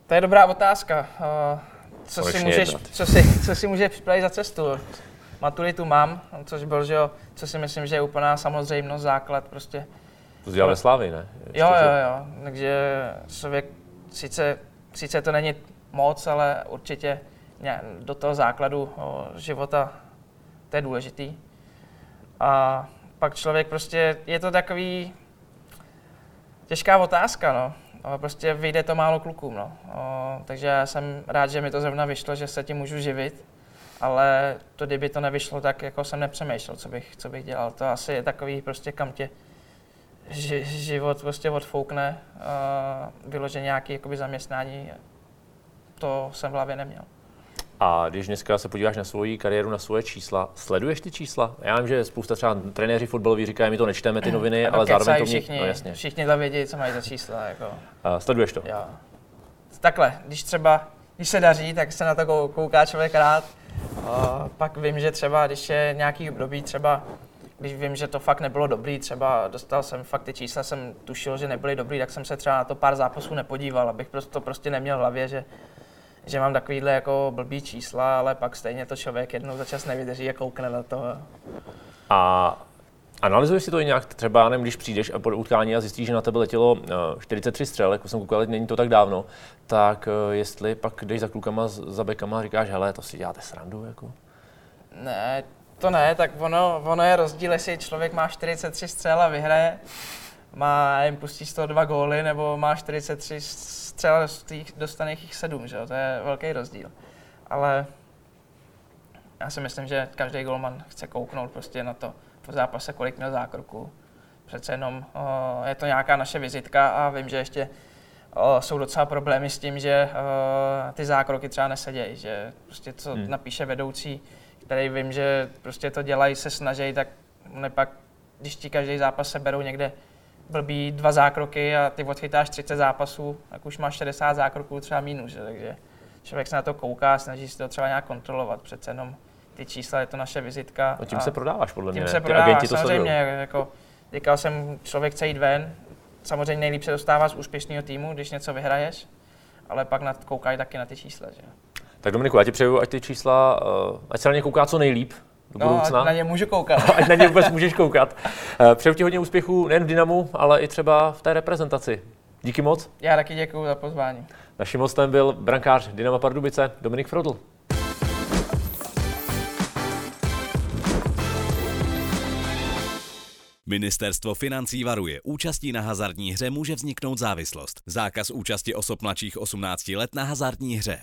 To je dobrá otázka. Co, si můžeš, co, si, co si můžeš připravit za cestu? Maturitu mám, což byl, že jo, co si myslím, že je úplná samozřejmost, základ prostě. To jsi ve Slávy, ne? Ještě, jo, jo, jo. Takže člověk, sice, sice to není moc, ale určitě do toho základu života to je důležitý. A pak člověk prostě, je to takový těžká otázka, no. Prostě vyjde to málo klukům, no. O, takže já jsem rád, že mi to zrovna vyšlo, že se tím můžu živit, ale to, kdyby to nevyšlo, tak jako jsem nepřemýšlel, co bych, co bych dělal. To asi je takový prostě, kam tě ži, život prostě odfoukne, uh, vyložen nějaký jakoby zaměstnání, to jsem v hlavě neměl. A když dneska se podíváš na svoji kariéru, na svoje čísla, sleduješ ty čísla? Já vím, že spousta třeba trenéři fotbaloví říkají, my to nečteme ty noviny, ale zároveň to mě... všichni, no, jasně. všichni tam vědí, co mají za čísla. Jako. A sleduješ to? Jo. Takhle, když třeba, když se daří, tak se na to kouká člověk rád. A pak vím, že třeba, když je nějaký období, třeba když vím, že to fakt nebylo dobrý, třeba dostal jsem fakt ty čísla, jsem tušil, že nebyly dobrý, tak jsem se třeba na to pár zápasů nepodíval, abych to prostě neměl v hlavě, že že mám takovýhle jako blbý čísla, ale pak stejně to člověk jednou za čas nevydrží a koukne na to. A Analyzuješ si to i nějak třeba, nevím, když přijdeš a po utkání a zjistíš, že na tebe letělo 43 eh, střel, jako jsem koukal, není to tak dávno, tak eh, jestli pak jdeš za klukama, za bekama a říkáš, hele, to si děláte srandu, jako? Ne, to ne, tak ono, ono je rozdíl, jestli člověk má 43 střel a vyhraje, má, jim pustí z toho dva góly, nebo má 43 střel, dostane jich sedm, že jo? to je velký rozdíl. Ale já si myslím, že každý golman chce kouknout prostě na to v zápase, kolik měl zákroku. Přece jenom o, je to nějaká naše vizitka a vím, že ještě o, jsou docela problémy s tím, že o, ty zákroky třeba nesedějí, že prostě co hmm. napíše vedoucí, který vím, že prostě to dělají, se snaží, tak nepak, když ti každý zápas se berou někde blbý dva zákroky a ty odchytáš 30 zápasů, tak už máš 60 zákroků třeba minus, že? takže člověk se na to kouká, snaží se to třeba nějak kontrolovat, přece jenom ty čísla, je to naše vizitka. No tím se prodáváš podle mě. Tím se prodáváš, samozřejmě, jako, říkal jsem, člověk chce jít ven, samozřejmě nejlíp se dostává z úspěšného týmu, když něco vyhraješ, ale pak nad, koukají taky na ty čísla. Že? Tak Dominiku, já ti přeju, ať ty čísla, eh, ať se na ně kouká co nejlíp, do no, budoucna. na ně můžu koukat. ať na ně vůbec můžeš koukat. Eh, přeju ti hodně úspěchů nejen v Dynamu, ale i třeba v té reprezentaci. Díky moc. Já taky děkuji za pozvání. Naším hostem byl brankář Dynama Pardubice Dominik Frodl. Ministerstvo financí varuje, účastí na hazardní hře může vzniknout závislost. Zákaz účasti osob mladších 18 let na hazardní hře.